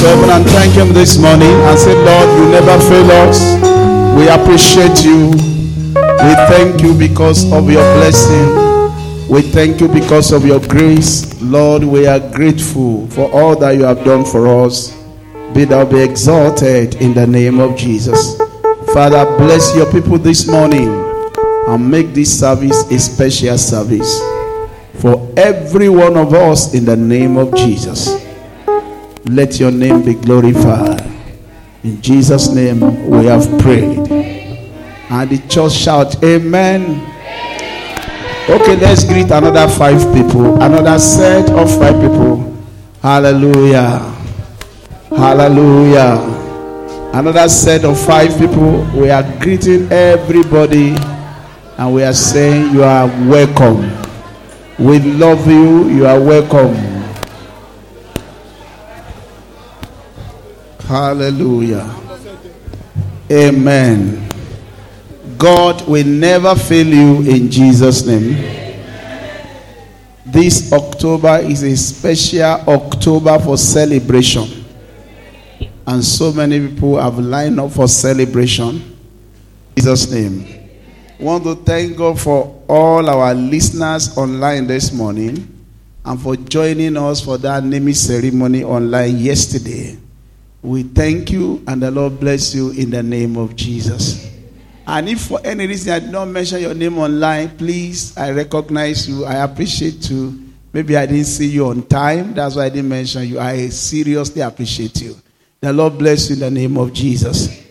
to heaven and thank Him this morning and say, Lord, you never fail us. We appreciate you. We thank you because of your blessing. We thank you because of your grace. Lord, we are grateful for all that you have done for us. Be thou be exalted in the name of Jesus. Father, bless your people this morning and make this service a special service for every one of us in the name of Jesus. Let your name be glorified. In Jesus' name we have prayed. And the church shout, Amen. Okay, let's greet another five people. Another set of five people. Hallelujah. Hallelujah. Another set of five people. We are greeting everybody and we are saying, You are welcome. We love you. You are welcome. Hallelujah. Amen. God will never fail you in Jesus' name. This October is a special October for celebration. And so many people have lined up for celebration. In Jesus' name. I want to thank God for all our listeners online this morning and for joining us for that naming ceremony online yesterday. We thank you and the Lord bless you in the name of Jesus. And if for any reason I did not mention your name online, please, I recognize you. I appreciate you. Maybe I didn't see you on time. That's why I didn't mention you. I seriously appreciate you. The Lord bless you in the name of Jesus.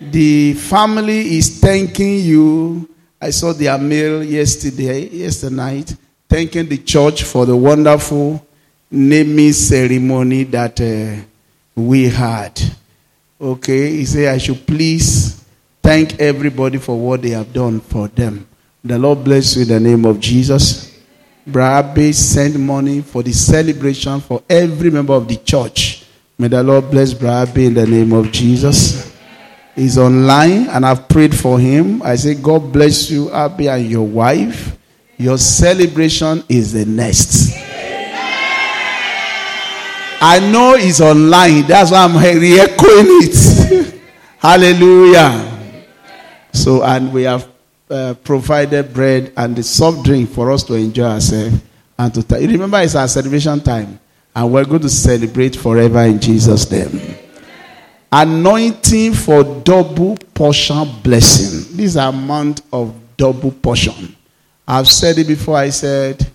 The family is thanking you. I saw their mail yesterday, yesterday night, thanking the church for the wonderful naming ceremony that uh, we had. Okay, he said I should please thank everybody for what they have done for them. The Lord bless you in the name of Jesus. Brabe sent money for the celebration for every member of the church. May the Lord bless Brabe in the name of Jesus. He's online and I've prayed for him. I say, God bless you, Abby, and your wife. Your celebration is the next. I know it's online. That's why I'm re echoing it. Hallelujah. So, and we have uh, provided bread and the soft drink for us to enjoy ourselves and to. T- remember, it's our celebration time, and we're going to celebrate forever in Jesus' name. Anointing for double portion blessing. This is a month of double portion. I've said it before. I said,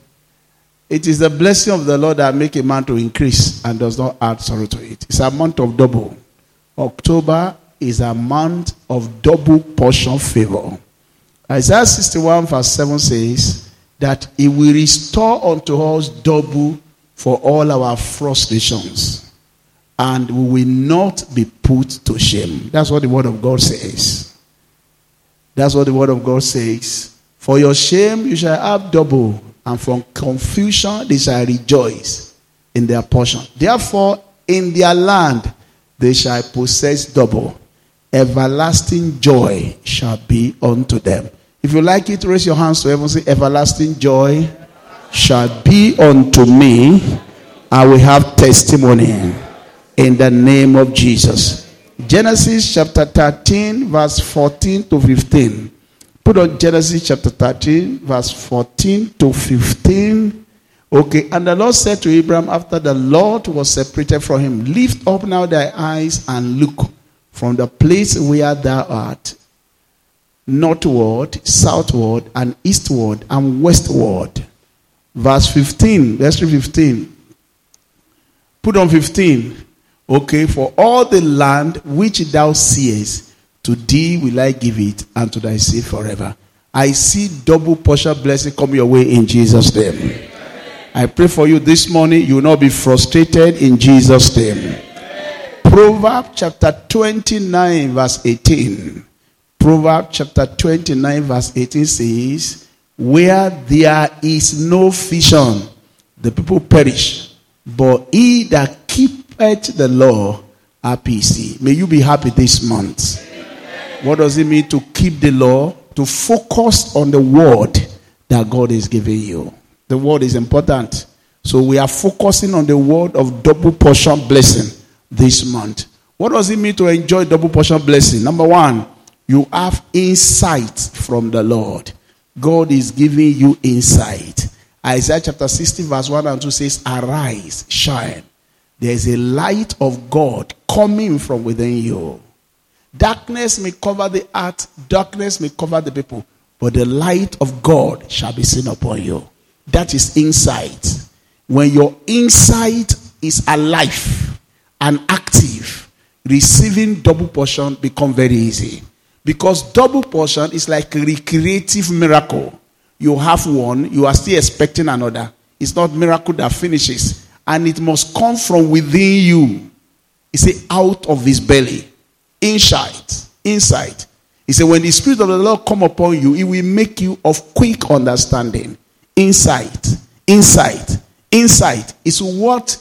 it is the blessing of the Lord that make a man to increase and does not add sorrow to it. It's a month of double. October is a month of double portion favor. Isaiah 61 verse 7 says that he will restore unto us double for all our frustrations and we will not be put to shame. That's what the word of God says. That's what the word of God says. For your shame you shall have double, and from confusion they shall rejoice in their portion. Therefore, in their land they shall possess double. Everlasting joy shall be unto them. If you like it, raise your hands to heaven say, Everlasting joy shall be unto me. I will have testimony in the name of Jesus. Genesis chapter 13, verse 14 to 15. Put on Genesis chapter 13, verse 14 to 15. Okay, and the Lord said to Abraham after the Lord was separated from him, Lift up now thy eyes and look from the place where thou art, northward, southward, and eastward, and westward. Verse 15, verse 15. Put on 15. Okay, for all the land which thou seest, to thee will I give it, and to thy seed forever. I see double portion blessing come your way in Jesus' name. I pray for you this morning, you will not be frustrated in Jesus' name. Proverbs chapter 29, verse 18. Proverbs chapter 29, verse 18 says, Where there is no vision, the people perish, but he that keepeth the law are peace. May you be happy this month. What does it mean to keep the law? To focus on the word that God is giving you. The word is important. So we are focusing on the word of double portion blessing. this month. What does it mean to enjoy double portion blessing? Number one, you have insight from the Lord. God is giving you insight. Isaiah chapter 60, verse 1 and 2 says, Arise, shine. There is a light of God coming from within you. Darkness may cover the earth, darkness may cover the people, but the light of God shall be seen upon you. That is insight. When your insight is alive and active, receiving double portion become very easy. Because double portion is like a recreative miracle. You have one, you are still expecting another. It's not miracle that finishes. And it must come from within you. Said, out of his belly. Insight. Insight. He said, when the Spirit of the Lord come upon you, it will make you of quick understanding. Insight. Insight. Insight is what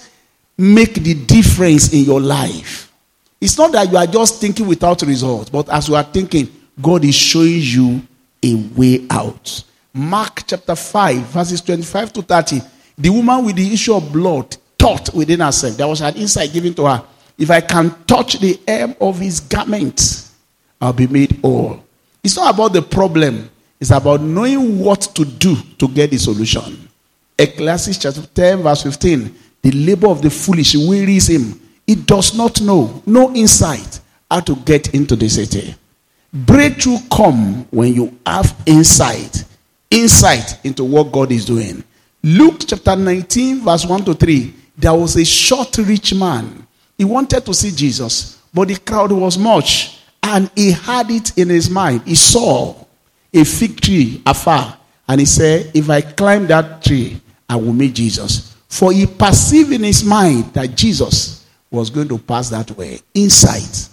make the difference in your life. It's not that you are just thinking without results, but as you are thinking, God is showing you a way out. Mark chapter 5, verses 25 to 30. The woman with the issue of blood thought within herself. There was an insight given to her. If I can touch the hem of his garment, I'll be made whole. It's not about the problem, it's about knowing what to do to get the solution. Ecclesiastes chapter 10, verse 15. The labor of the foolish wearies him he does not know, no insight how to get into the city. Breakthrough come when you have insight, insight into what God is doing. Luke chapter 19, verse 1 to 3. There was a short rich man. He wanted to see Jesus, but the crowd was much, and he had it in his mind. He saw a fig tree afar, and he said, If I climb that tree, I will meet Jesus. For he perceived in his mind that Jesus was going to pass that way. Insight.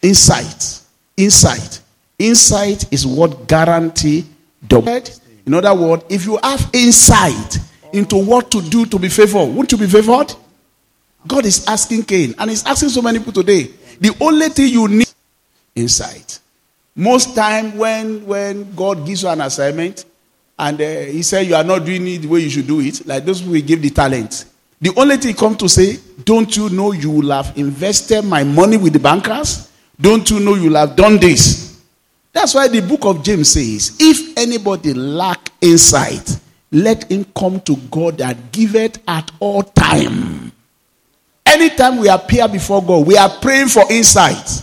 Insight. Insight. Insight is what guarantee double. In other words, if you have insight into what to do to be favored, won't you be favored? God is asking Cain, and He's asking so many people today. The only thing you need insight. Most time when when God gives you an assignment, and uh, He said you are not doing it the way you should do it, like those people give the talent. The only thing come to say, don't you know you will have invested my money with the bankers? Don't you know you will have done this? That's why the book of James says, if anybody lack insight, let him come to God that giveth at all time. Anytime we appear before God, we are praying for insight.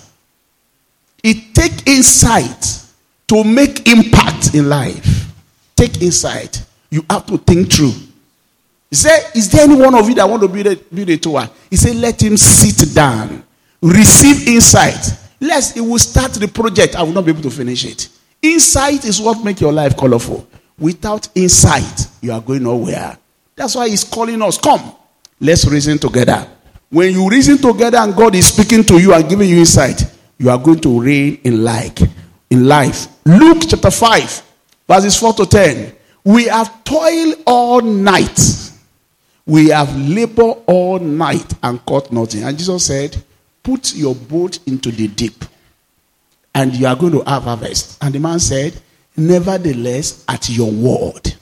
It take insight to make impact in life. Take insight. You have to think through. He said, Is there any one of you that want to build a, build a tower? He said, Let him sit down, receive insight. Lest he will start the project, I will not be able to finish it. Insight is what makes your life colorful. Without insight, you are going nowhere. That's why he's calling us, Come, let's reason together. When you reason together and God is speaking to you and giving you insight, you are going to reign in like in life. Luke chapter 5, verses 4 to 10. We have toiled all night we have labored all night and caught nothing. And Jesus said, Put your boat into the deep, and you are going to have harvest. And the man said, Nevertheless, at your word,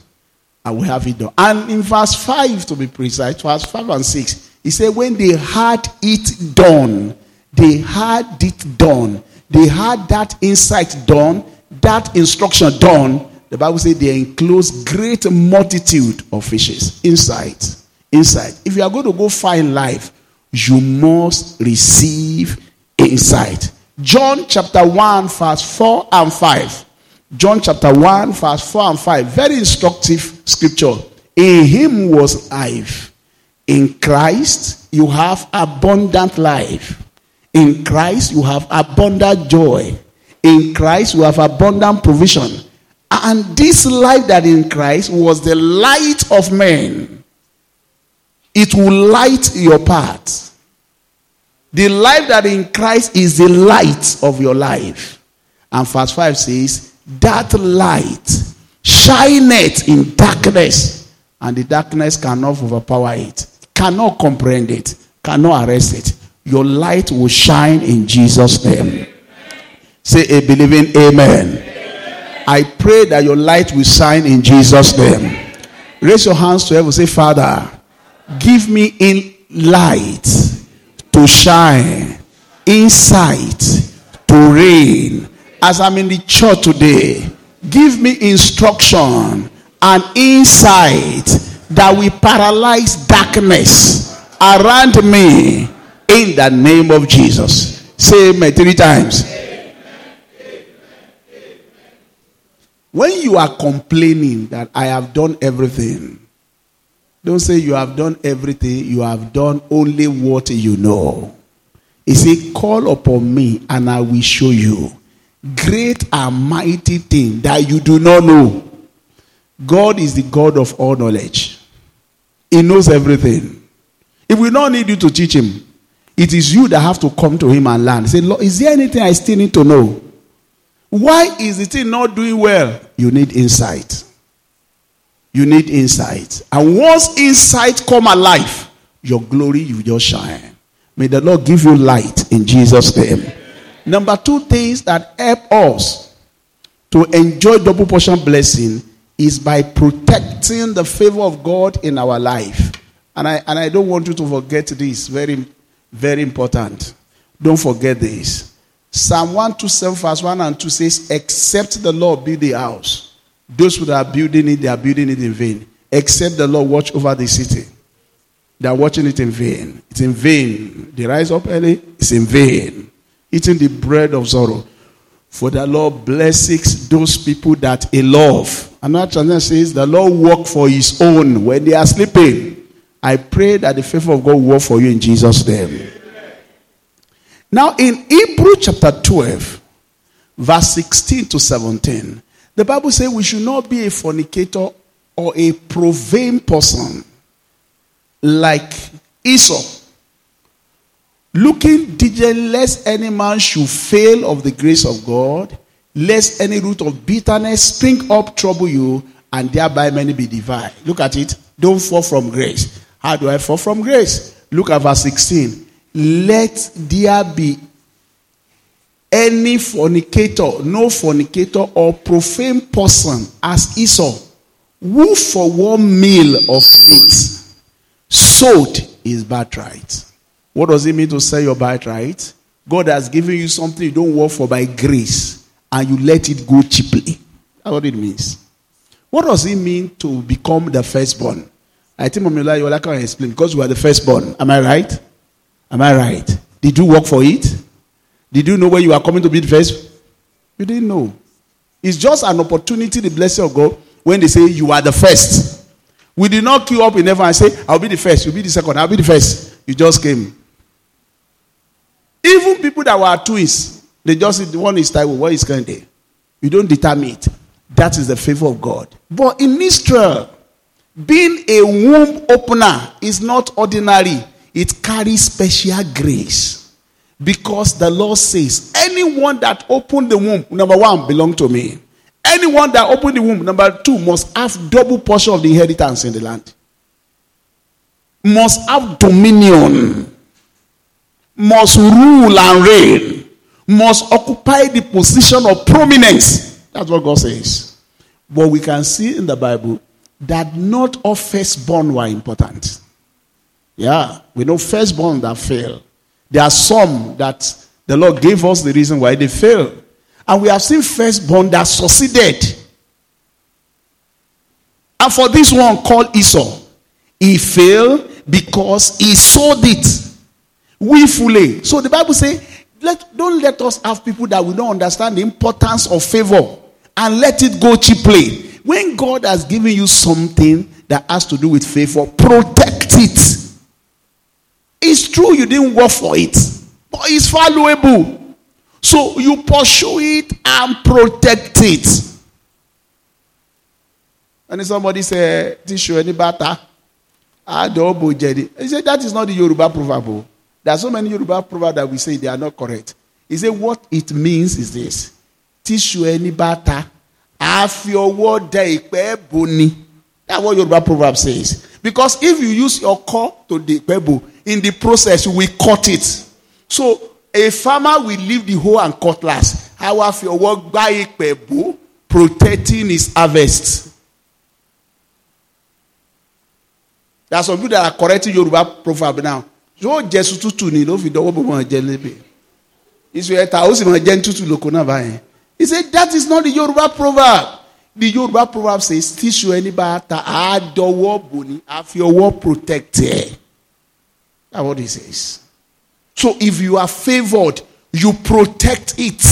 I will have it done. And in verse 5, to be precise, verse 5 and 6, he said, When they had it done, they had it done. They had that insight done, that instruction done. The Bible says they enclosed great multitude of fishes. Insight insight. If you are going to go find life, you must receive insight. John chapter 1, verse 4 and 5. John chapter 1, verse 4 and 5. Very instructive scripture. In him was life. In Christ, you have abundant life. In Christ, you have abundant joy. In Christ, you have abundant provision. And this life that in Christ was the light of men. It will light your path. The life that in Christ is the light of your life. And verse 5 says, That light shineth in darkness, and the darkness cannot overpower it, cannot comprehend it, cannot arrest it. Your light will shine in Jesus' name. Say a believing amen. amen. I pray that your light will shine in Jesus' name. Raise your hands to heaven. Say, Father, Give me in light to shine, insight to reign. As I'm in the church today, give me instruction and insight that will paralyze darkness around me in the name of Jesus. Say amen three times. When you are complaining that I have done everything, don't say you have done everything, you have done only what you know. He said, Call upon me and I will show you great and mighty thing that you do not know. God is the God of all knowledge. He knows everything. He will not need you to teach him. It is you that have to come to him and learn. Say, Lord, is there anything I still need to know? Why is thing not doing well? You need insight. You need insight. And once insight come alive, your glory you just shine. May the Lord give you light in Jesus' name. Number two things that help us to enjoy double portion blessing is by protecting the favor of God in our life. And I, and I don't want you to forget this. Very, very important. Don't forget this. Psalm 127, verse 1 and 2 says, Except the Lord build the house, those who are building it, they are building it in vain. Except the Lord watch over the city. They are watching it in vain. It's in vain. They rise up early, it's in vain. Eating the bread of sorrow. For the Lord blesses those people that he love. Another translation says, The Lord work for his own when they are sleeping. I pray that the favor of God work for you in Jesus' name. Now, in Hebrew chapter 12, verse 16 to 17, the Bible says we should not be a fornicator or a profane person like Esau, looking diligently lest any man should fail of the grace of God, lest any root of bitterness spring up trouble you, and thereby many be divided. Look at it. Don't fall from grace. How do I fall from grace? Look at verse 16. Let there be any fornicator, no fornicator, or profane person as Esau, who for one meal of meat sold his birthright. What does it mean to sell your birthright? God has given you something you don't work for by grace, and you let it go cheaply. That's what it means. What does it mean to become the firstborn? I think Mamila Yola can explain because we are the firstborn. Am I right? Am I right? Did you work for it? Did you know where you are coming to be the first? You didn't know. It's just an opportunity, the blessing of God, when they say you are the first. We did not queue up in heaven and say, I'll be the first, you'll be the second, I'll be the first. You just came. Even people that were twins, they just one is Taiwo, one is Kehinde. You don't determine it. That is the favor of God. But in Israel, being a womb opener is not ordinary, it carries special grace. Because the Lord says, anyone that opened the womb, number one, belong to me. Anyone that opened the womb, number two, must have double portion of the inheritance in the land. Must have dominion. Must rule and reign. Must occupy the position of prominence. That's what God says. But we can see in the Bible that not all firstborn were important. Yeah, we know firstborn that fail. There are some that the Lord gave us the reason why they fail. And we have seen firstborn that succeeded. And for this one called Esau, he failed because he sold it willfully. So the Bible says, let, don't let us have people that we don't understand the importance of favor and let it go cheaply. When God has given you something that has to do with favor, protect it. It's true you didn't work for it, but it's valuable. So you pursue it and protect it. And if somebody say, tissue any butter? I don't He said, that is not the Yoruba proverb. Oh. There are so many Yoruba proverbs that we say they are not correct. He said, what it means is this. Tissue any butter? Have your word boni. That's what Yoruba proverb says. Because if you use your core to the pebble, in the process, you will cut it. So a farmer will leave the hoe and cutlass. How have your work by pebble protecting his harvest? There are some people that are correcting Yoruba proverb now. Yóò jẹ su tútù ni ló fi dọwọ́ bó máa jẹ lébe iṣu ẹ̀ta ó sì máa jẹ tútù lóko náà báyẹn. He said that is not the Yoruba proverb. The Yoruba proverb says tíṣu ẹni bá ta á dọwọ́ bò ní á fi ọwọ́ protect ẹ̀. What he says. So if you are favoured you protect it.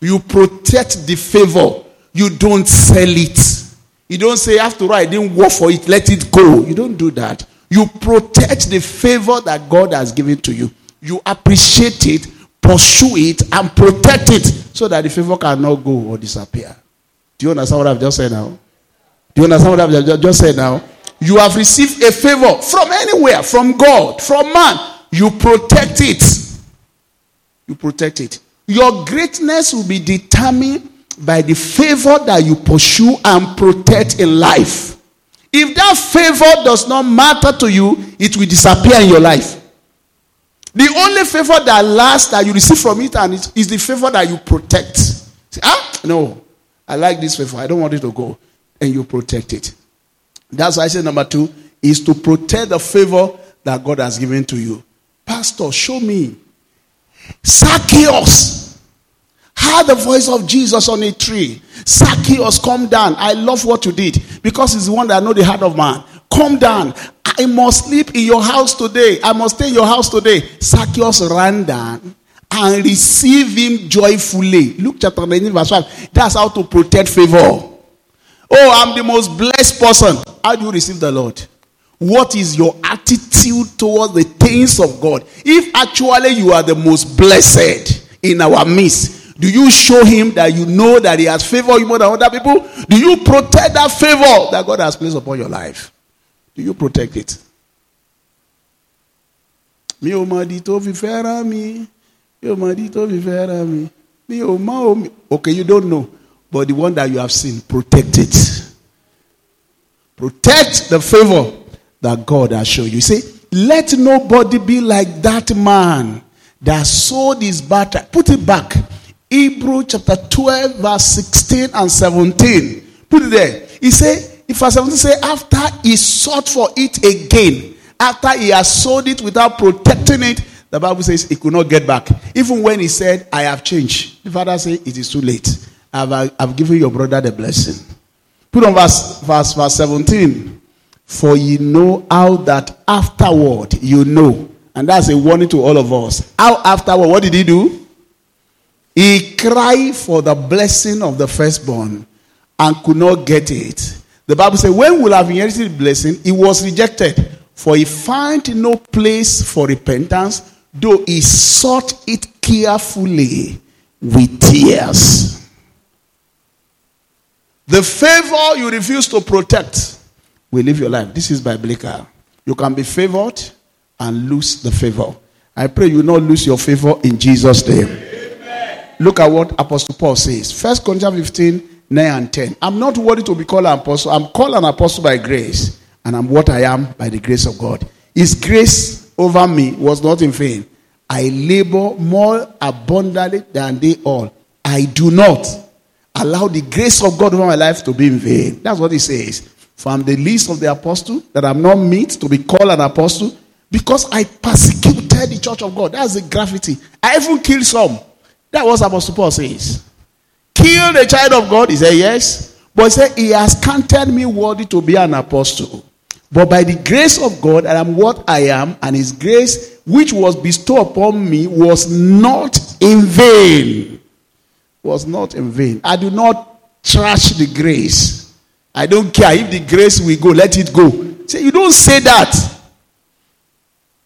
You protect the favour you don't sell it. You don't say after all I didn't work for it. Let it go. You don't do that you protect the favor that God has given to you. You appreciate it, pursue it, and protect it so that the favor cannot go or disappear. Do you understand what I've just said now? Do you understand what I've just said now? You have received a favor from anywhere, from God, from man. You protect it. You protect it. Your greatness will be determined by the favor that you pursue and protect in life. If that favor does not matter to you, it will disappear in your life. The only favor that lasts that you receive from it and it is the favor that you protect. Say, ah, no, I like this favor. I don't want it to go. And you protect it. That's why I say number two is to protect the favor that God has given to you. Pastor, show me. Zacchaeus heard the voice of Jesus on a tree. Zacchaeus, come down. I love what you did because he's the one that know the heart of man. Come down. I must sleep in your house today. I must stay in your house today. Zacchaeus ran down and receive him joyfully. Luke chapter 19, verse 5. That's how to protect favor. Oh, I'm the most blessed person. How do you receive the Lord? What is your attitude towards the things of God? If actually you are the most blessed in our midst, do you show him that you know that he has favored you more than other people? Do you protect that favor that God has placed upon your life? Do you protect it? Mi ò mọ̀ di tó fi fẹ́ràn mi. Mi ò mọ̀ di tó fi fẹ́ràn mi. Mi ò mọ̀ mi. Okay, you don't know. But the one that you have seen, protect it. Protect the favor that God has shown you. See, let nobody be like that man that sold his battle. Put it back. Hebrew chapter 12, verse 16 and 17. Put it there. He said, if verse 17 say, after he sought for it again, after he has sold it without protecting it, the Bible says he could not get back. Even when he said, I have changed. The father said, it is too late. I've, I've given your brother the blessing. Put on verse, verse, verse 17. For you know how that afterward you know. And that's a warning to all of us. How afterward, what did he do? He cried for the blessing of the firstborn and could not get it. The Bible says, when will have inherited blessing, he was rejected. For he found no place for repentance, though he sought it carefully with tears. The favor you refuse to protect will live your life. This is biblical. You can be favored and lose the favor. I pray you not lose your favor in Jesus' name. Look at what Apostle Paul says. First Corinthians 15, 9 and 10. I'm not worthy to be called an apostle. I'm called an apostle by grace. And I'm what I am by the grace of God. His grace over me was not in vain. I labor more abundantly than they all. I do not allow the grace of God over my life to be in vain. That's what he says. For I'm the least of the apostle, that I'm not meet to be called an apostle, because I persecuted the church of God. That's the gravity. I even killed some. That was Apostle Paul says. Kill the child of God? He said, Yes. But he said, He has counted me worthy to be an apostle. But by the grace of God, I am what I am, and his grace which was bestowed upon me was not in vain. Was not in vain. I do not trash the grace. I don't care if the grace will go, let it go. Say, you don't say that.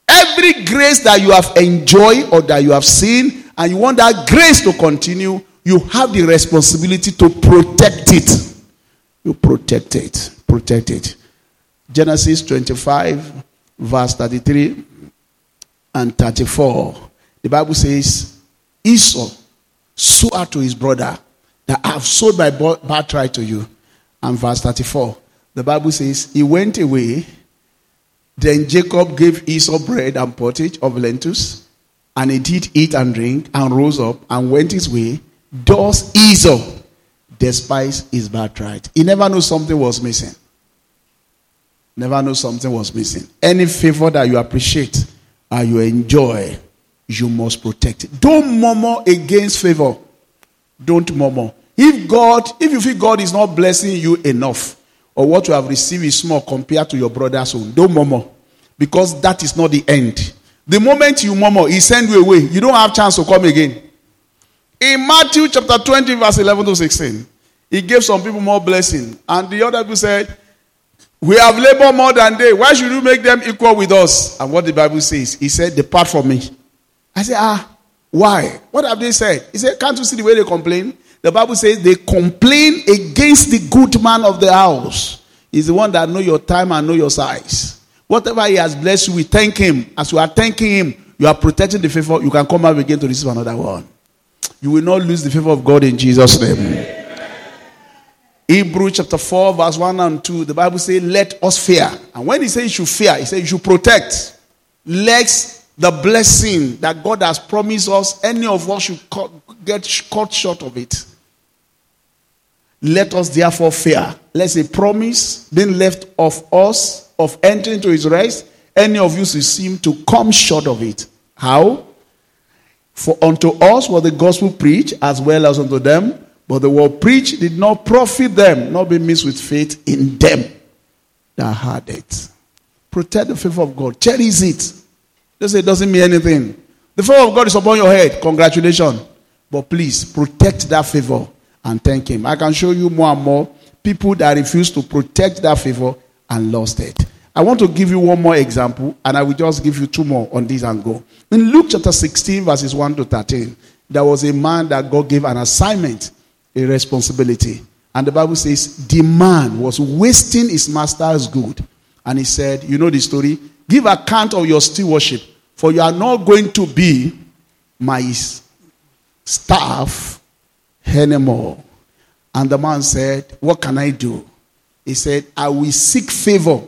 Every grace that you have enjoyed or that you have seen, and you want that grace to continue, you have the responsibility to protect it. You protect it. Protect it. Genesis 25, verse 33 and 34. The Bible says, Esau swore to his brother that I have sold my birthright to you. And verse 34, the Bible says, He went away then Jacob gave Esau bread and pottage of lentils, and he did eat and drink, and rose up and went his way. Thus Esau despise his birthright. He never knew something was missing. Never knew something was missing. Any favor that you appreciate and you enjoy, you must protect it. Don't murmur against favor. Don't murmur. If God, if you feel God is not blessing you enough, or what you have received is small compared to your brother's own, don't murmur. Because that is not the end. The moment you murmur, he send you away. You don't have chance to come again. In Matthew chapter 20, verse 11 to 16, he gave some people more blessing. And the other people said, We have labored more than they. Why should you make them equal with us? And what the Bible says, he said, Depart from me. I said, Ah, why? What have they said? He said, Can't you see the way they complain? The Bible says they complain against the good man of the house. He's the one that know your time and know your size. Whatever he has blessed you, we thank him. As you are thanking him, you are protecting the favor. You can come up again to receive another one. You will not lose the favor of God in Jesus' name. Hebrew chapter 4, verse 1 and 2, the Bible says, Let us fear. And when he says you should fear, he says you should protect. Let the blessing that God has promised us, any of us should cut, get cut short of it. Let us therefore fear. Let's say promise being left of us of entering into his rest. Any of you should seem to come short of it. How? For unto us was the gospel preached as well as unto them, but the word preached did not profit them, not be mixed with faith in them that had it. Protect the favor of God. Cherish it. Just say it doesn't mean anything. The favor of God is upon your head. Congratulations. But please protect that favor and thank Him. I can show you more and more people that refuse to protect that favor and lost it. I want to give you one more example, and I will just give you two more on this and go. In Luke chapter 16, verses 1 to 13, there was a man that God gave an assignment, a responsibility. And the Bible says the man was wasting his master's good. And he said, You know the story? Give account of your stewardship, for you are not going to be my staff anymore. And the man said, What can I do? He said, I will seek favor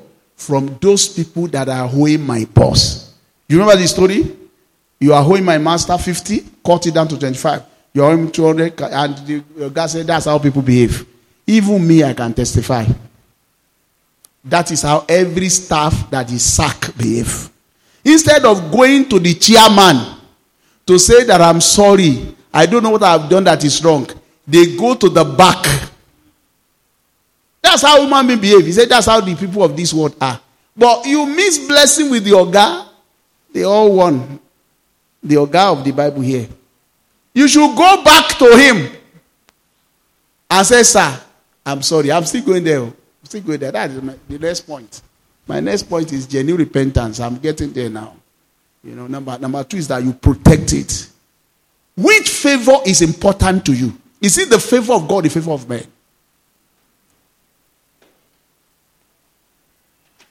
from those people that are owing my boss. You remember the story? You are owing my master 50, cut it down to 25. You are owing 200, and the guy said, That's how people behave. Even me, I can testify. That is how every staff that is sacked behave. Instead of going to the chairman to say that I'm sorry, I don't know what I've done that is wrong. They go to the back. That's how human beings behave. He said that's how the people of this world are. But you miss blessing with the Oga. They all won. The Oga of the Bible here. You should go back to him and say, Sir, I'm sorry. I'm still going there. Oh. I'm still going there. That is my, the next point. My next point is genuine repentance. I'm getting there now. You know, number number two is that you protect it. Which favor is important to you? Is it the favor of God, the favor of man?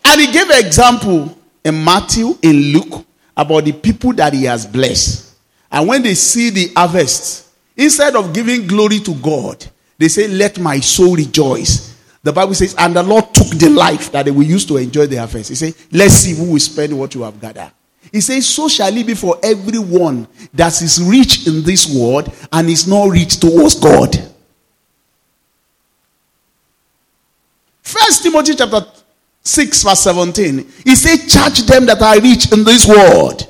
And he gave an example in Matthew, in Luke, about the people that he has blessed. And when they see the harvest, instead of giving glory to God, they say, Let my soul rejoice. The Bible says, And the Lord took the life that they will use to enjoy the harvest. He said, Let's see who will spend what you have gathered. He says, So shall it be for everyone that is rich in this world and is not rich towards God. First Timothy chapter 6, verse 17. He said, Charge them that are rich in this world.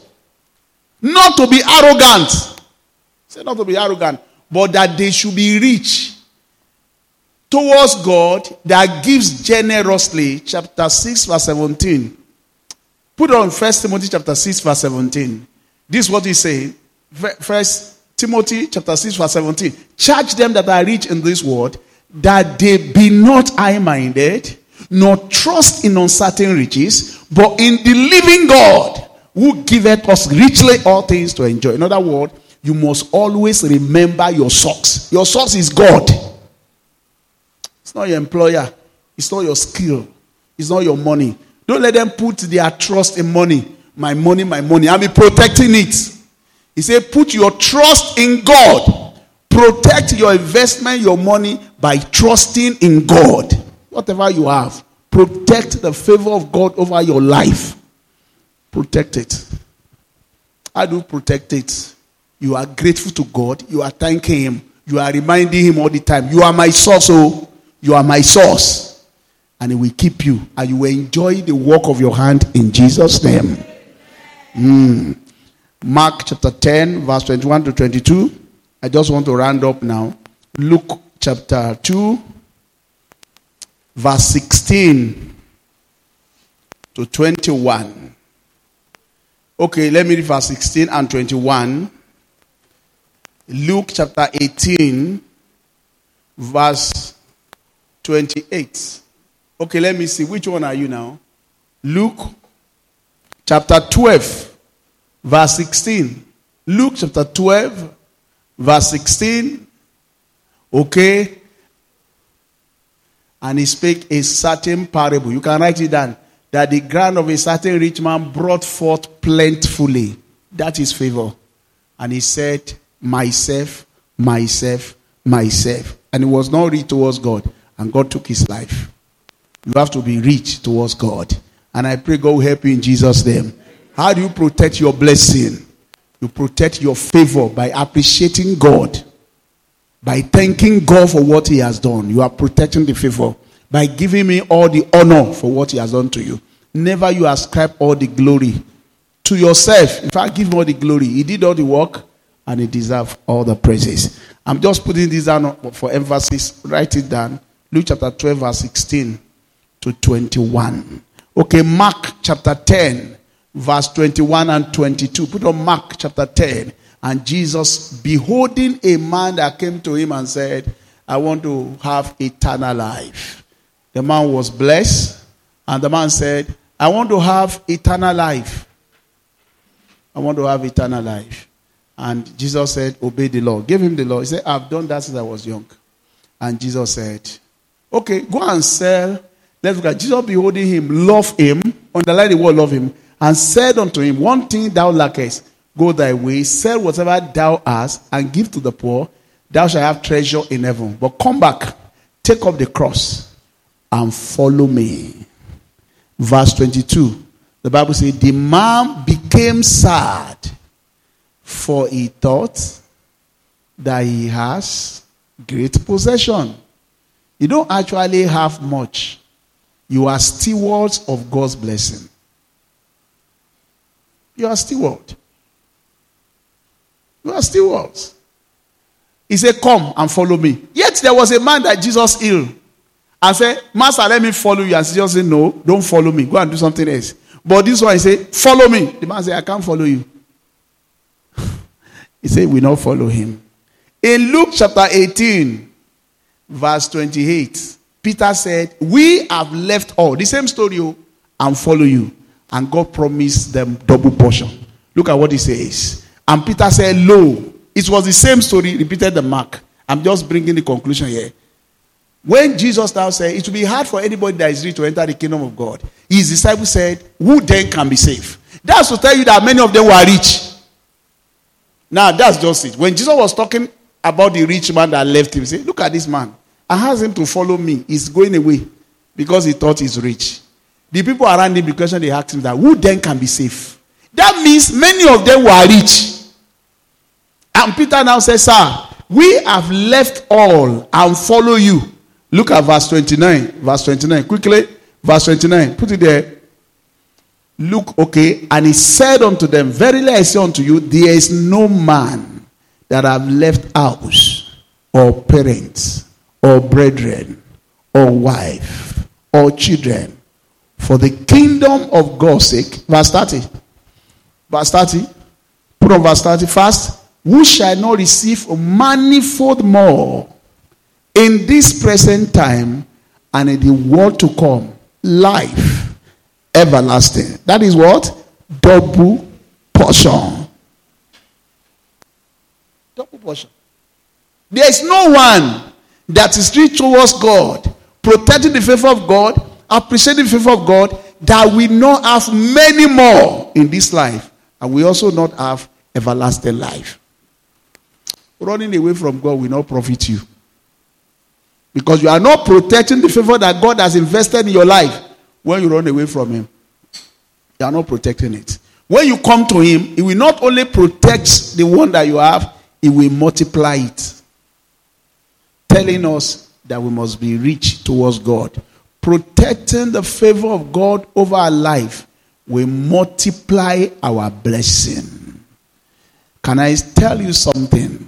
Not to be arrogant. He said not to be arrogant, but that they should be rich towards God that gives generously. Chapter 6, verse 17. Put on First Timothy chapter 6, verse 17. This is what he said. First Timothy chapter 6, verse 17. Charge them that are rich in this world, that they be not high-minded, nor trust in uncertain riches, but in the living God, who giveth us richly all things to enjoy. In other words, you must always remember your source. Your source is God. It's not your employer. It's not your skill. It's not your money. Don't let them put their trust in money. My money, my money. I'll be protecting it. He said, put your trust in God. Protect your investment, your money by trusting in God. Whatever you have, protect the favor of God over your life. Protect it. How do protect it? You are grateful to God. You are thanking Him. You are reminding Him all the time. You are my source, oh. You are my source and it will keep you and you will enjoy the work of your hand in Jesus' name. Mm. Mark chapter 10, verse 21 to 22. I just want to round up now. Luke chapter 2, verse 16 to 21. Okay, let me read verse 16 and 21. Luke chapter 18, verse 28. Okay, let me see. Which one are you now? Luke chapter 12, verse 16. Luke chapter 12, verse 16. Okay. And he spake a certain parable. You can write it down. That the ground of a certain rich man brought forth plentifully. That is favor. And he said, Myself, myself, myself. And he was not rich towards God. And God took his life. You have to be rich towards God. And I pray God will help you in Jesus' name. How do you protect your blessing? You protect your favor by appreciating God, by thanking God for what He has done. You are protecting the favor by giving me all the honor for what He has done to you. Never you ascribe all the glory to yourself. In fact, give him all the glory. He did all the work and he deserves all the praises. I'm just putting this down for emphasis. Write it down. Luke chapter 12, verse 16 to 21. Okay, Mark chapter 10, verse 21 and 22. Put on Mark chapter 10. And Jesus, beholding a man that came to him and said, I want to have eternal life. The man was blessed, and the man said, I want to have eternal life. I want to have eternal life. And Jesus said, Obey the law. Give him the law. He said, I've done that since I was young. And Jesus said, Okay, go and sell. Let's look at Jesus beholding him, love him, underline the word love him, and said unto him, One thing thou lackest, go thy way, sell whatever thou hast, and give to the poor. Thou shalt have treasure in heaven. But come back, take up the cross, and follow me. Verse 22. The Bible says, The man became sad, for he thought that he has great possession. You don't actually have much. You are stewards of God's blessing. You are steward. You are stewards. He said, Come and follow me. Yet there was a man that Jesus healed and said, Master, let me follow you. And Jesus said, No, don't follow me. Go and do something else. But this one, he said, Follow me. The man said, I can't follow you. he said, We not follow him. In Luke chapter 18, verse 28, Peter said, We have left all. The same story, oh, and follow you. And God promised them double portion. Look at what he says. And Peter said, Lo, it was the same story, repeated the mark. I'm just bringing the conclusion here. When Jesus now said, It will be hard for anybody that is rich to enter the kingdom of God, his disciples said, Who then can be saved? That's to tell you that many of them were rich. Now, that's just it. When Jesus was talking about the rich man that left him, he said, Look at this man. I asked him to follow me. He's going away because he thought he's rich. The people around him, the question they asked him that, Who then can be saved? That means many of them were rich. And Peter now says, Sir, we have left all and follow you. Look at verse 29. Verse 29. Quickly. Verse 29. Put it there. Look, okay. And he said unto them, Verily I say unto you, there is no man that have left house, or parents, or brethren, or wife, or children, for the kingdom of God's sake. Verse 30. Verse 30. Put on verse 30 first. Who shall not receive manifold more in this present time and in the world to come life everlasting. That is what? Double portion. Double portion. There is no one that is rich towards God, protecting the favor of God, appreciating the favor of God, that we not have many more in this life, and we also not have everlasting life. Running away from God will not profit you. Because you are not protecting the favor that God has invested in your life when you run away from Him. You are not protecting it. When you come to Him, He will not only protect the one that you have, He will multiply it. Telling us that we must be rich towards God. Protecting the favor of God over our life will multiply our blessing. Can I tell you something?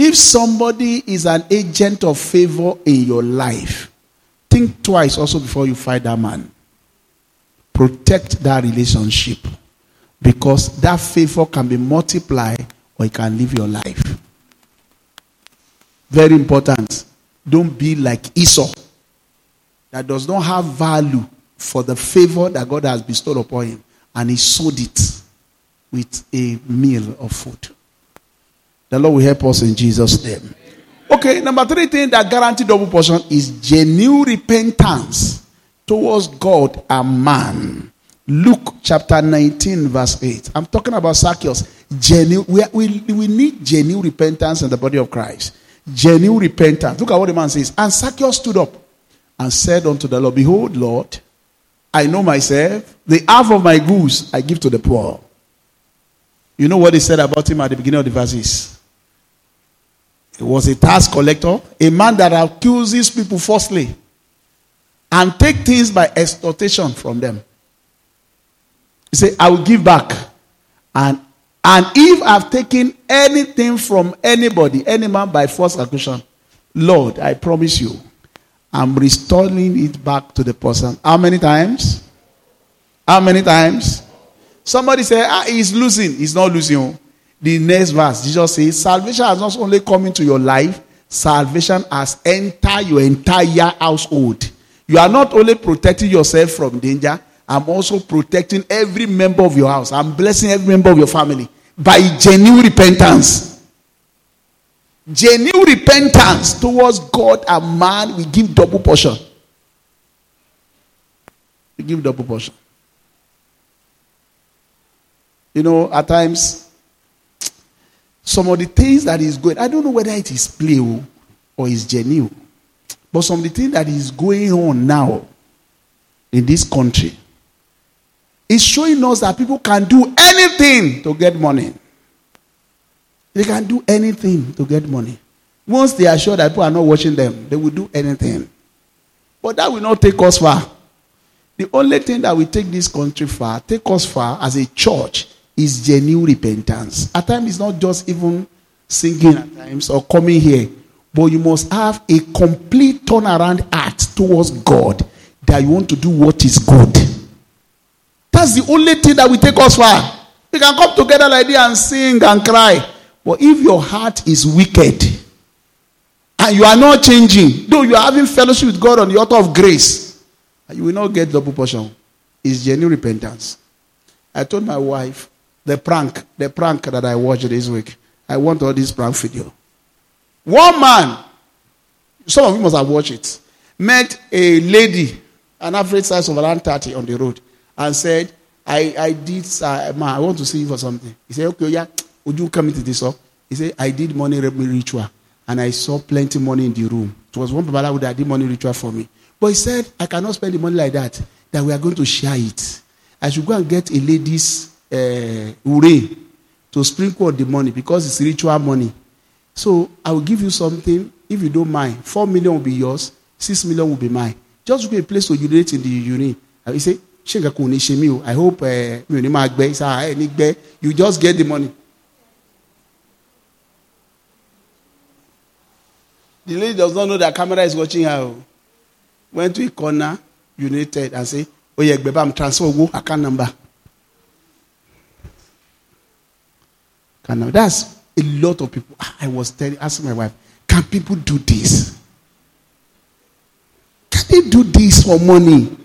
If somebody is an agent of favor in your life, think twice also before you fight that man. Protect that relationship because that favor can be multiplied or it can live your life. Very important. Don't be like Esau that does not have value for the favor that God has bestowed upon him and he sowed it with a meal of food. The Lord will help us in Jesus' name. Okay, number three thing that guarantee double portion is genuine repentance towards God and man. Luke chapter 19, verse 8. I'm talking about Zacchaeus. Genuine, we, we, we need genuine repentance in the body of Christ. Genuine repentance. Look at what the man says. And Zacchaeus stood up and said unto the Lord, Behold, Lord, I know myself. The half of my goods I give to the poor. You know what he said about him at the beginning of the verses? Was a tax collector, a man that accuses people falsely and take things by extortion from them. He said, I will give back. And, and if I've taken anything from anybody, any man by false accusation, Lord, I promise you, I'm restoring it back to the person. How many times? How many times? Somebody say, ah, he's losing. He's not losing. The next verse, Jesus says, salvation has not only come into your life, salvation has entered your entire household. You are not only protecting yourself from danger, I'm also protecting every member of your house. I'm blessing every member of your family by genuine repentance. Genuine repentance towards God and man, we give double portion. We give double portion. You know, at times, some of the things that is going, I don't know whether it is play or is genuine, but some of the things that is going on now in this country is showing us that people can do anything to get money. They can do anything to get money. Once they are sure that people are not watching them, they will do anything. But that will not take us far. The only thing that will take this country far, take us far as a church, is genuine repentance. At times, it's not just even singing at times or coming here, but you must have a complete turnaround act towards God that you want to do what is good. That's the only thing that will take us far. We can come together like this and sing and cry. But if your heart is wicked and you are not changing, though you are having fellowship with God on the altar of grace, you will not get double portion. It's genuine repentance. I told my wife the prank, the prank that I watched this week. I want all this prank video. One man, some of you must have watched it, met a lady, an average size of around 30 on the road, and said, I, I did, uh, man, I want to see you for something. He said, okay, yeah. Would you come into this up? He said, I did money ritual and I saw plenty money in the room. It was one Babalawo that did money ritual for me. But he said, I cannot spend the money like that, that we are going to share it. I should go and get a lady's uh, ure to sprinkle the money because it's ritual money. So I will give you something if you don't mind. Four million will be yours, six million will be mine. Just look a place to urinate in the urine. And he said, I hope uh, you just get the money. The lady does not know that camera is watching her. Went to a corner, united, and say, Oh, yeah, baby, I'm transfer go account number. Account That's a lot of people. I was telling, asking my wife, can people do this? Can they do this for money?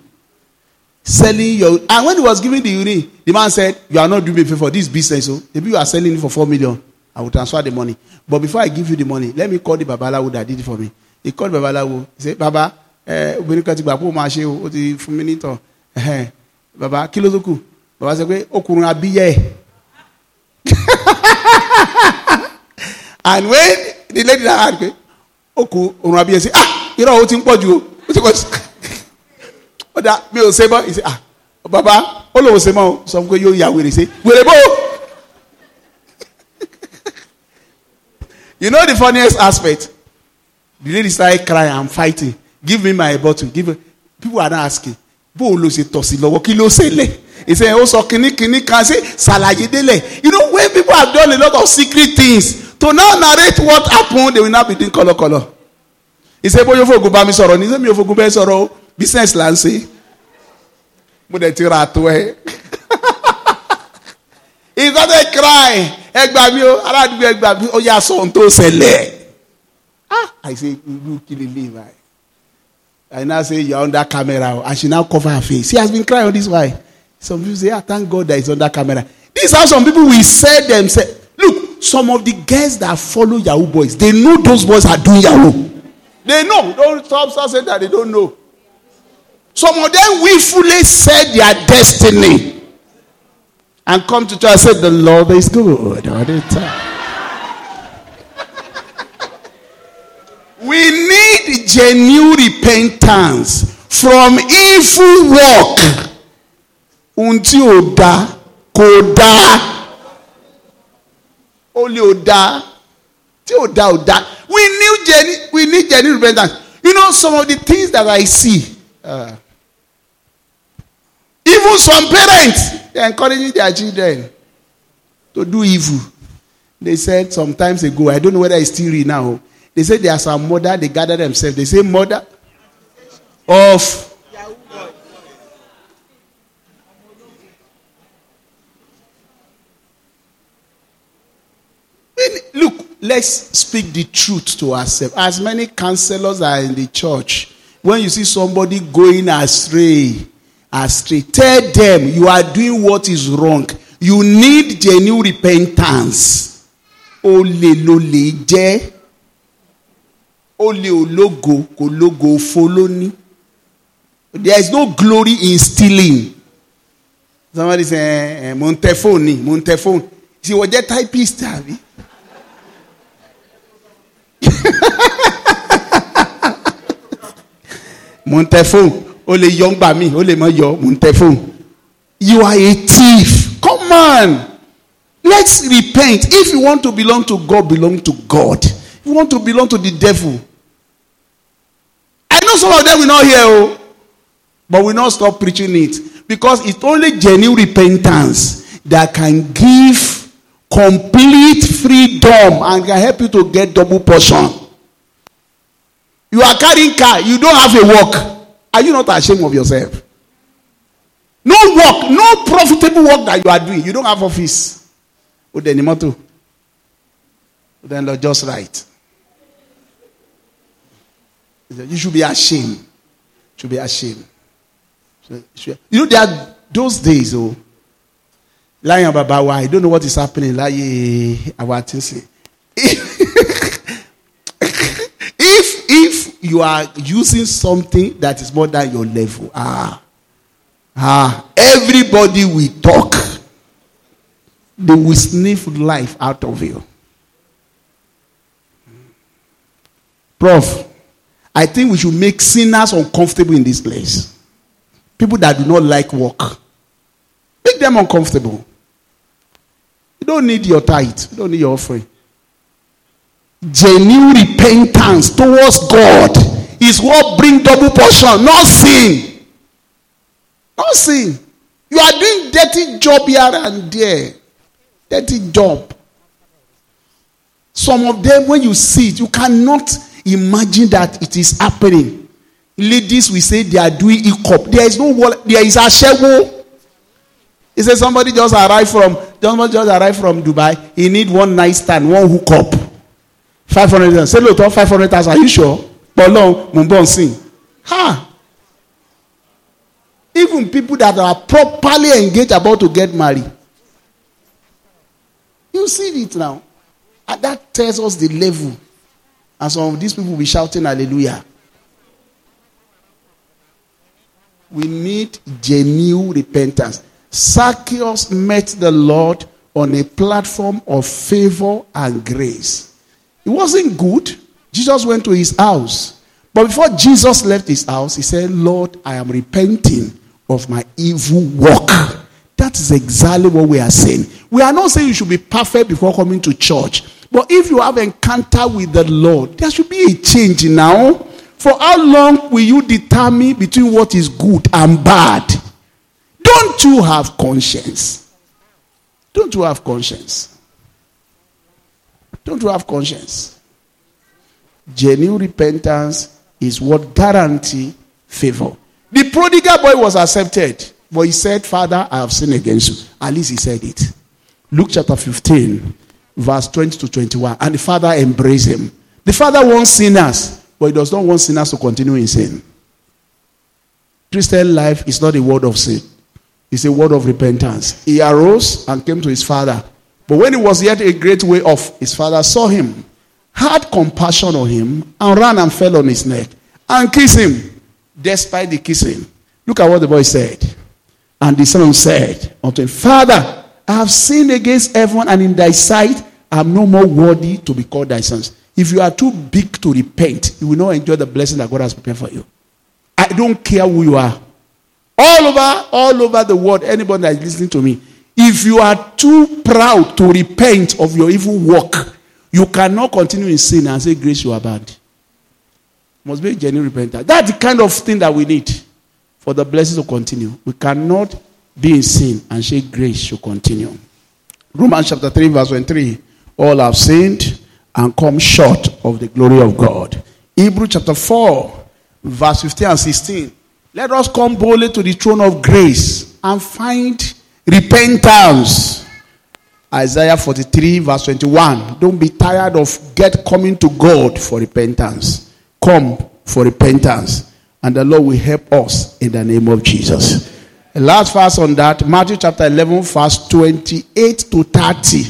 Selling your and when he was giving the urine, the man said, You are not doing me for this business. So maybe you are selling it for four million. I will transfer the money. But before I give you the money, let me call the babalawo that did it for me. He called babalawo. He said, Baba, eh, obìnrin kan ti gbà pé ó máa ṣe. Baba, kí? Baba sọ pé ọkùnrin. And when the lady na ask pé ọkùnrin abíyẹ́ say, ah, irọ́ o ti ń pọ̀ jù o. Ó ti kọ́ sí. Ó dà ò ṣe mọ́. Say, ah, baba, ó lòun ṣe mọ́ o. Sọ pé yóò yà wèrè ṣe. Wèrè. You know the funniest aspect? The lady started crying and fighting. Give me my bottle. Give me. People are not asking. Bó o lo ṣe tọ̀ sí lọ́wọ́ kí ló ṣẹlẹ̀? He said, also, kini kini can say, salaye dele. You know, when people have done a lot of secret things, to now narrate what happened, they will not be doing color color. He said, fògùn bá mi sọ̀rọ̀ ní sẹ́mi ò fògùn bẹ́ẹ̀ sọ̀rọ̀ o, business là ń ṣe. Mo dẹ̀ ti ra àtọ́ ẹ. Started crying. Ẹ gbà mí o, aládùúgbò ẹ gbà mí, ó yà tó ṣẹlẹ̀. Ah, I say, irú kí lè lè. I now say you're under camera and she now cover her face. She has been crying on this why. Some people say, ah, thank God that it's under camera. This is how some people will say themselves. Some of the girls that follow Yahoo boys, they know those boys are doing Yahoo. They know. Don't stop, saying that they don't know. Some of them willfully said their destiny and come to church and say, The Lord is good all the time. We need genuine repentance from evil work. Until da kò da. Ó lè ò da. Tí. We need genuine, we need genuine repentance. You know some of the things that I see. Uh, even some parents they are encouraging their children to do evil. They said some times ago, I don't know whether it's still now. They said there are some mother, they gather themselves. They say mother of Look, let's speak the truth to ourselves. As many counselors are in the church, when you see somebody going astray, astray, tell them you are doing what is wrong. You need genuine repentance. Olè ló lè jẹ́. Olè ológo kò lógo folóní. There is no glory in stealing. Somebody say, eh, mo ń tẹ fóònù ni, mo ń tẹ fóònù. Ṣé wọ́n jẹ́ typist àbí? mo ń tẹ fóònù ó lè yọ ńgbà. You are a thief. Come on. Let's repent. If you want to belong to God, belong to God. If you want to belong to the devil. I know some of them will not hear, but we not stop preaching it because it's only genuine repentance that can give complete freedom and can help you to get double portion. You are carrying car, you don't have a work. Are you not ashamed of yourself? No work, no profitable work that you are doing. You don't have office. O dẹ̀ ní mọ́tò. O dẹ̀ ń just right. You should be ashamed. You should be ashamed. You know there are those days oh. Láyé bàbá wa, I don't know what is happening láyé àwa tí ń. If if you are using something that is more than your level, ah. Ah, everybody will talk. They will sniff life out of you. Prof, I think we should make sinners uncomfortable in this place. People that do not like work. Make them uncomfortable. You don't need your tithe. You don't need your offering. Genuine repentance towards God is what bring double portion, not sin. Not sin. You are doing dirty job here and there. Dirty job. Some of them, when you see it, you cannot imagine that it is happening. Ladies we say they are doing e-cop. There is no wallet. There is a shewo. He said somebody just arrived from somebody just arrived from Dubai. He need one night stand, one hookup. Five hundred thousand. Say look, five hundred thousand. Are you sure? Bọ́lọ́ Mumbon sing. Ha! Even people that are properly engaged about to get married. You see it now. And that tells us the level. And some of these people will be shouting hallelujah. We need genuine repentance. Zacchaeus met the Lord on a platform of favor and grace. It wasn't good. Jesus went to his house. But before Jesus left his house, he said, Lord, I am repenting of my evil work. That is exactly what we are saying. We are not saying you should be perfect before coming to church. But if you have encounter with the Lord, there should be a change now. For how long will you determine between what is good and bad? Don't you have conscience? Don't you have conscience? Don't you have conscience? Genuine repentance is what guarantee favor. The prodigal boy was accepted, but he said, Father, I have sinned against you. At least he said it. Luke chapter 15, verse 20 to 21. And the father embraced him. The father wants sinners, but he does not want sinners to continue in sin. Christian life is not a word of sin, it's a word of repentance. He arose and came to his father. But when he was yet a great way off, his father saw him, had compassion on him, and ran and fell on his neck and kissed him, despite the kissing. Look at what the boy said. And the son said unto him, Father, I have sinned against heaven and in thy sight. I am no more worthy to be called thy sons. If you are too big to repent, you will not enjoy the blessing that God has prepared for you. I don't care who you are. All over, all over the world, anybody that is listening to me, if you are too proud to repent of your evil work, you cannot continue in sin and say, Grace, you are bad. Must be a genuine repentance. That's the kind of thing that we need for the blessings to continue. We cannot be in sin and say, Grace should continue. Romans chapter 3, verse 23. All have sinned and come short of the glory of God. Hebrew chapter 4, verse 15 and 16. Let us come boldly to the throne of grace and find repentance. Isaiah 43, verse 21. Don't be tired of get coming to God for repentance. Come for repentance. And the Lord will help us in the name of Jesus. The last verse on that, Matthew chapter 11, verse 28 to 30.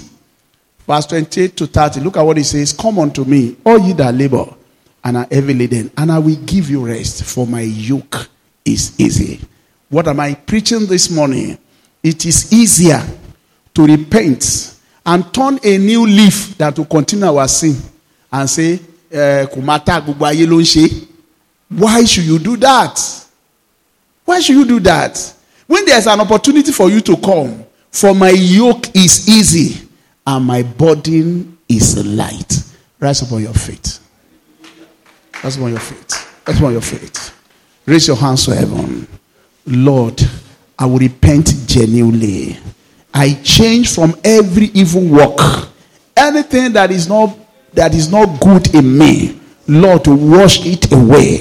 Verse 28 to 30. Look at what he says. Come unto me, all ye that labor and are heavy laden, and I will give you rest, for my yoke is easy. What am I preaching this morning? It is easier to repent and turn a new leaf than to continue our sin and say, eh, Why should you do that? Why should you do that? When there's an opportunity for you to come, for my yoke is easy and my burden is light. Rise upon your feet. Rise upon your feet. Rise upon your feet. Raise your hands to heaven. Lord, I will repent genuinely. I change from every evil work. Anything that is not that is not good in me, Lord, to wash it away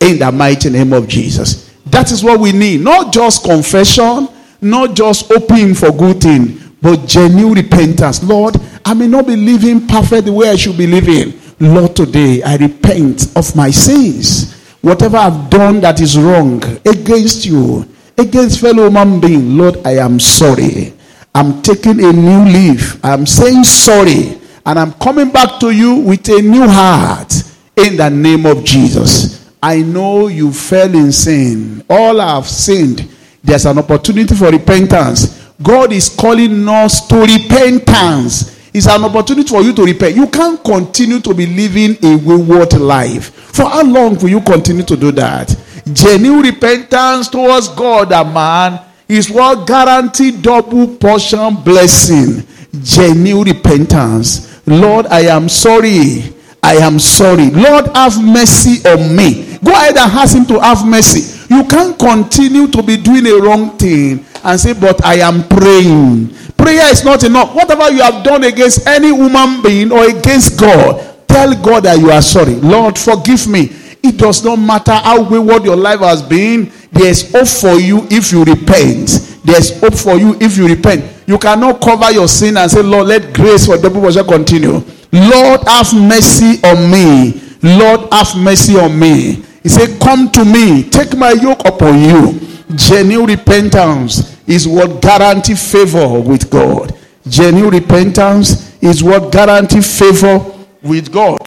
in the mighty name of Jesus. That is what we need. Not just confession, not just hoping for good thing, but genuine repentance. Lord, I may not be living perfect the way I should be living. Lord, today I repent of my sins. Whatever I've done that is wrong against you, against fellow human being, Lord, I am sorry. I'm taking a new leaf. I'm saying sorry. And I'm coming back to you with a new heart in the name of Jesus. I know you fell in sin. All have sinned. There's an opportunity for repentance. God is calling us to repentance. It's an opportunity for you to repent. You can't continue to be living a wayward life. For how long will you continue to do that? Genuine repentance towards God and man is what guarantee double portion blessing. Genuine repentance. Lord, I am sorry. I am sorry. Lord, have mercy on me. Go ahead and ask him to have mercy. You can't continue to be doing a wrong thing and say, But I am praying. Prayer is not enough. Whatever you have done against any human being or against God, tell God that you are sorry. Lord, forgive me. It does not matter how wayward your life has been. There's hope for you if you repent. There's hope for you if you repent. You cannot cover your sin and say, Lord, let grace for the people continue. Lord, have mercy on me. Lord, have mercy on me. He said, Come to me, take my yoke upon you. Genuine repentance is what guarantee favor with God. Genuine repentance is what guarantee favor with God.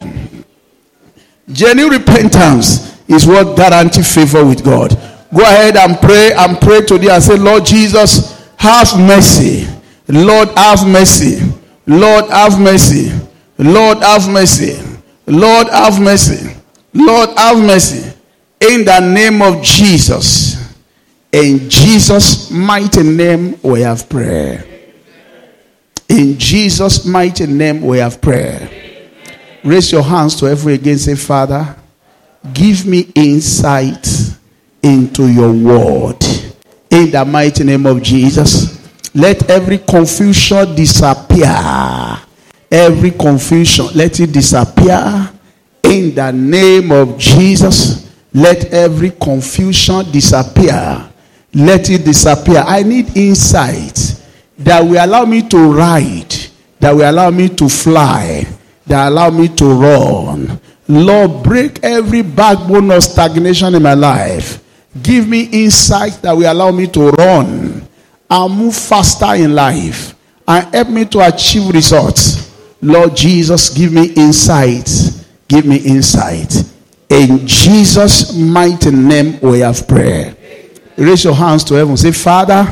Genuine repentance is what guarantees favor with God. Go ahead and pray and pray today and say, Lord Jesus, have mercy. Lord, have mercy. Lord, have mercy. Lord, have mercy. Lord, have mercy. Lord, have mercy. In the name of Jesus. In Jesus' mighty name, we have prayer. In Jesus' mighty name, we have prayer. Raise your hands to every again. Say, Father, give me insight into your word. In the mighty name of Jesus. Let every confusion disappear. Every confusion, let it disappear. In the name of Jesus. Let every confusion disappear. Let it disappear. I need insight that will allow me to ride, that will allow me to fly, that allow me to run. Lord, break every backbone of stagnation in my life. Give me insight that will allow me to run and move faster in life and help me to achieve results. Lord Jesus, give me insight. Give me insight. In Jesus' mighty name, we have prayer. Raise your hands to heaven. Say, Father,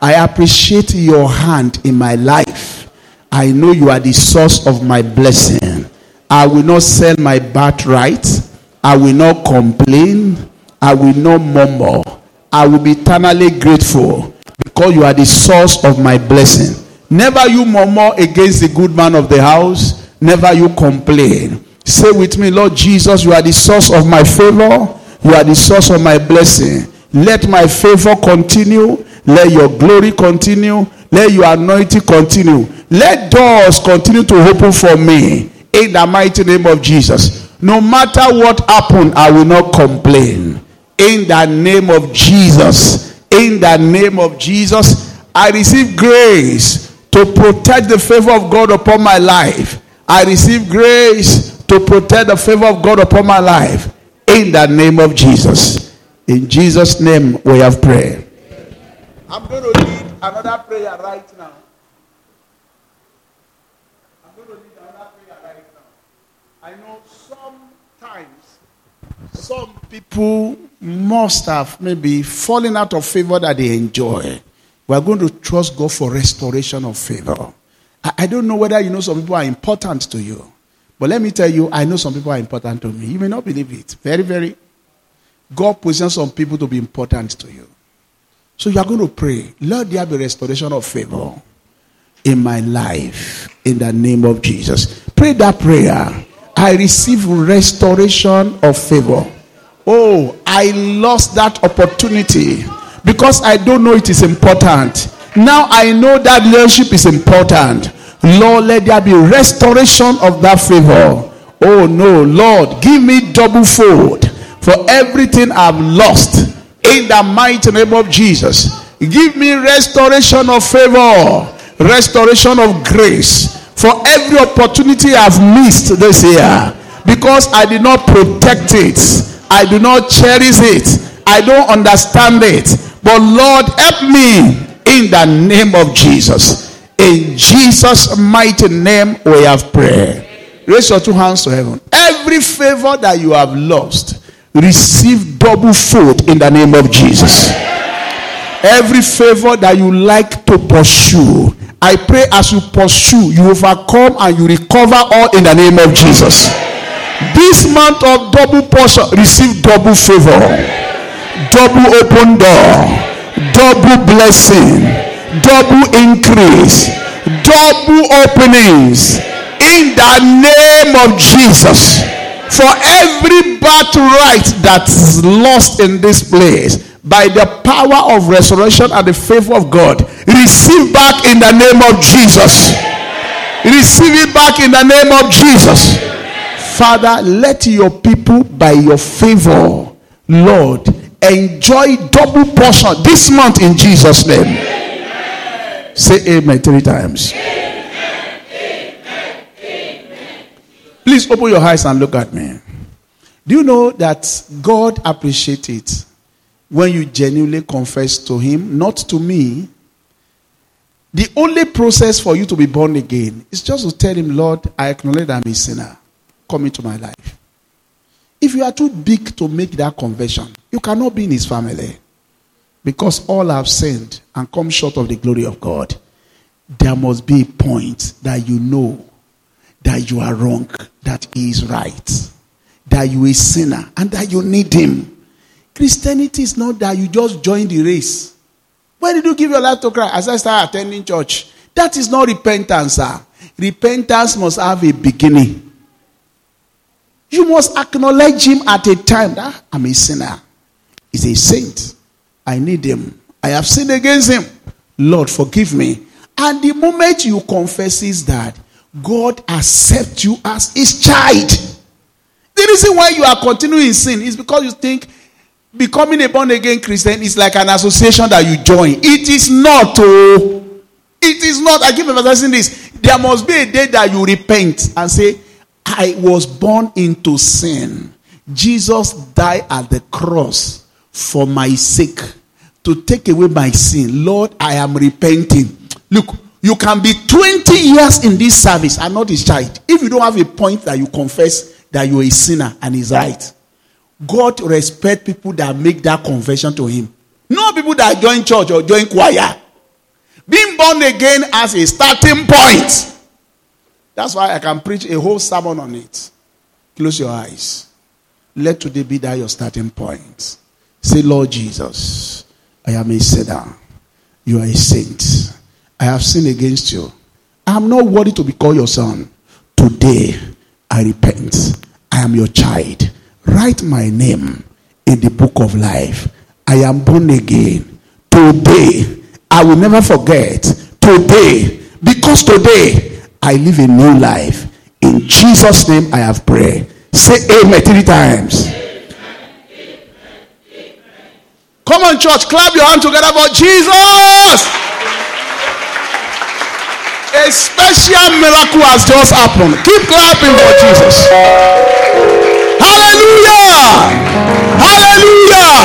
I appreciate your hand in my life. I know you are the source of my blessing. I will not sell my birthright. I will not complain. I will not murmur. I will be eternally grateful because you are the source of my blessing. Never you murmur against the good man of the house. Never you complain. Say with me, Lord Jesus, you are the source of my favor. You are the source of my blessing. Let my favor continue. Let your glory continue. Let your anointing continue. Let doors continue to open for me. In the mighty name of Jesus. No matter what happened, I will not complain. In the name of Jesus. In the name of Jesus, I receive grace to protect the favor of God upon my life. I receive grace to protect the favor of God upon my life. In the name of Jesus. In Jesus' name, we have prayed. I'm going to lead another prayer right now. I'm going to lead another prayer right now. I know sometimes some people must have maybe fallen out of favor that they enjoy. We are going to trust God for restoration of favor. I, I don't know whether you know some people are important to you. But let me tell you, I know some people are important to me. You may not believe it. Very, very. God positions some people to be important to you. So you are going to pray, Lord, there be restoration of favor in my life in the name of Jesus. Pray that prayer. I receive restoration of favor. Oh, I lost that opportunity because I don't know it is important. Now I know that leadership is important. Lord, let there be restoration of that favor. Oh no, Lord, give me double fold for everything I've lost in the mighty name of Jesus. Give me restoration of favor, restoration of grace for every opportunity I've missed this year because I did not protect it, I do not cherish it, I don't understand it. But Lord, help me in the name of Jesus. In Jesus' mighty name, we have prayer. Raise your two hands to heaven. Every favor that you have lost, receive double fold in the name of Jesus. Every favor that you like to pursue, I pray as you pursue, you overcome and you recover all in the name of Jesus. This month of double portion, receive double favor, double open door, double blessing, double increase, double openings in the name of Jesus. For every birthright that's lost in this place, by the power of resurrection and the favor of God, receive back in the name of Jesus. Receive it back in the name of Jesus. Father, let your people, by your favor, Lord, enjoy double portion this month in Jesus' name. Say amen three times. Please open your eyes and look at me. Do you know that God appreciates it when you genuinely confess to Him, not to me? The only process for you to be born again is just to tell Him, Lord, I acknowledge I'm a sinner. Come into my life. If you are too big to make that conversion, you cannot be in His family. Because all have sinned and come short of the glory of God. There must be a point that you know that you are wrong, that he is right, that you are a sinner, and that you need him. Christianity is not that you just join the race. When did you give your life to Christ? As I start attending church. That is not repentance, sir. Repentance must have a beginning. You must acknowledge him at a time that I'm a sinner. He's a saint. I need him. I have sinned against him. Lord, forgive me. And the moment you confess is that, God accepts you as his child. The reason why you are continuing in sin is because you think becoming a born again Christian is like an association that you join. It is not. Oh, it is not. I keep emphasizing this. There must be a day that you repent and say, I was born into sin. Jesus died at the cross for my sake to take away my sin. Lord, I am repenting. Look, you can be 20 years in this service and not his child. If you don't have a point that you confess that you're a sinner and he's right, God respect people that make that confession to him. Not people that join church or join choir. Being born again as a starting point. That's why I can preach a whole sermon on it. Close your eyes. Let today be that your starting point. Say, Lord Jesus, I am a sinner. You are a saint. I have sinned against you. I am not worthy to be called your son. Today, I repent. I am your child. Write my name in the book of life. I am born again. Today, I will never forget. Today, because today, I live a new life. In Jesus' name, I have prayed. Say amen three times. Come on, church, clap your hands together for Jesus. A special miracle has just happened. Keep clapping for Jesus. Hallelujah! Hallelujah!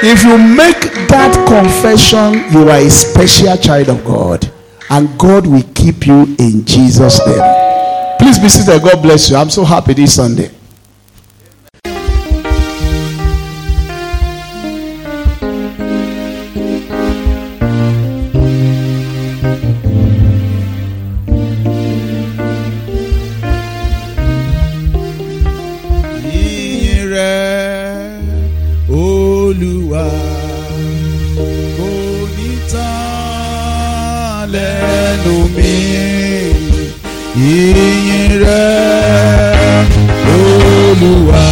If you make that confession, you are a special child of God, and God will keep you in Jesus' name. Please be seated. God bless you. I'm so happy this Sunday. Onítàn lẹ́nu